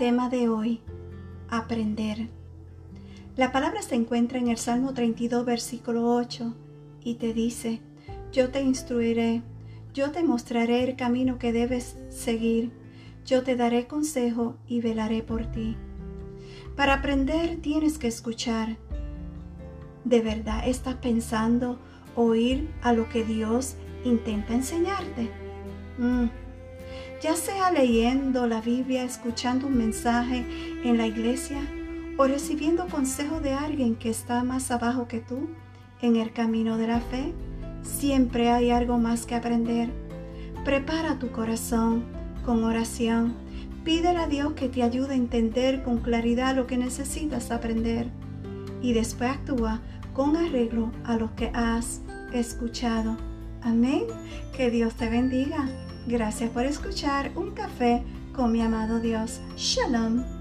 Tema de hoy, aprender. La palabra se encuentra en el Salmo 32, versículo 8, y te dice, yo te instruiré, yo te mostraré el camino que debes seguir, yo te daré consejo y velaré por ti. Para aprender tienes que escuchar. ¿De verdad estás pensando oír a lo que Dios intenta enseñarte? Mm. Ya sea leyendo la Biblia, escuchando un mensaje en la iglesia o recibiendo consejo de alguien que está más abajo que tú en el camino de la fe, siempre hay algo más que aprender. Prepara tu corazón con oración. Pídele a Dios que te ayude a entender con claridad lo que necesitas aprender y después actúa con arreglo a lo que has escuchado. Amén. Que Dios te bendiga. Gracias por escuchar un café con mi amado Dios. Shalom.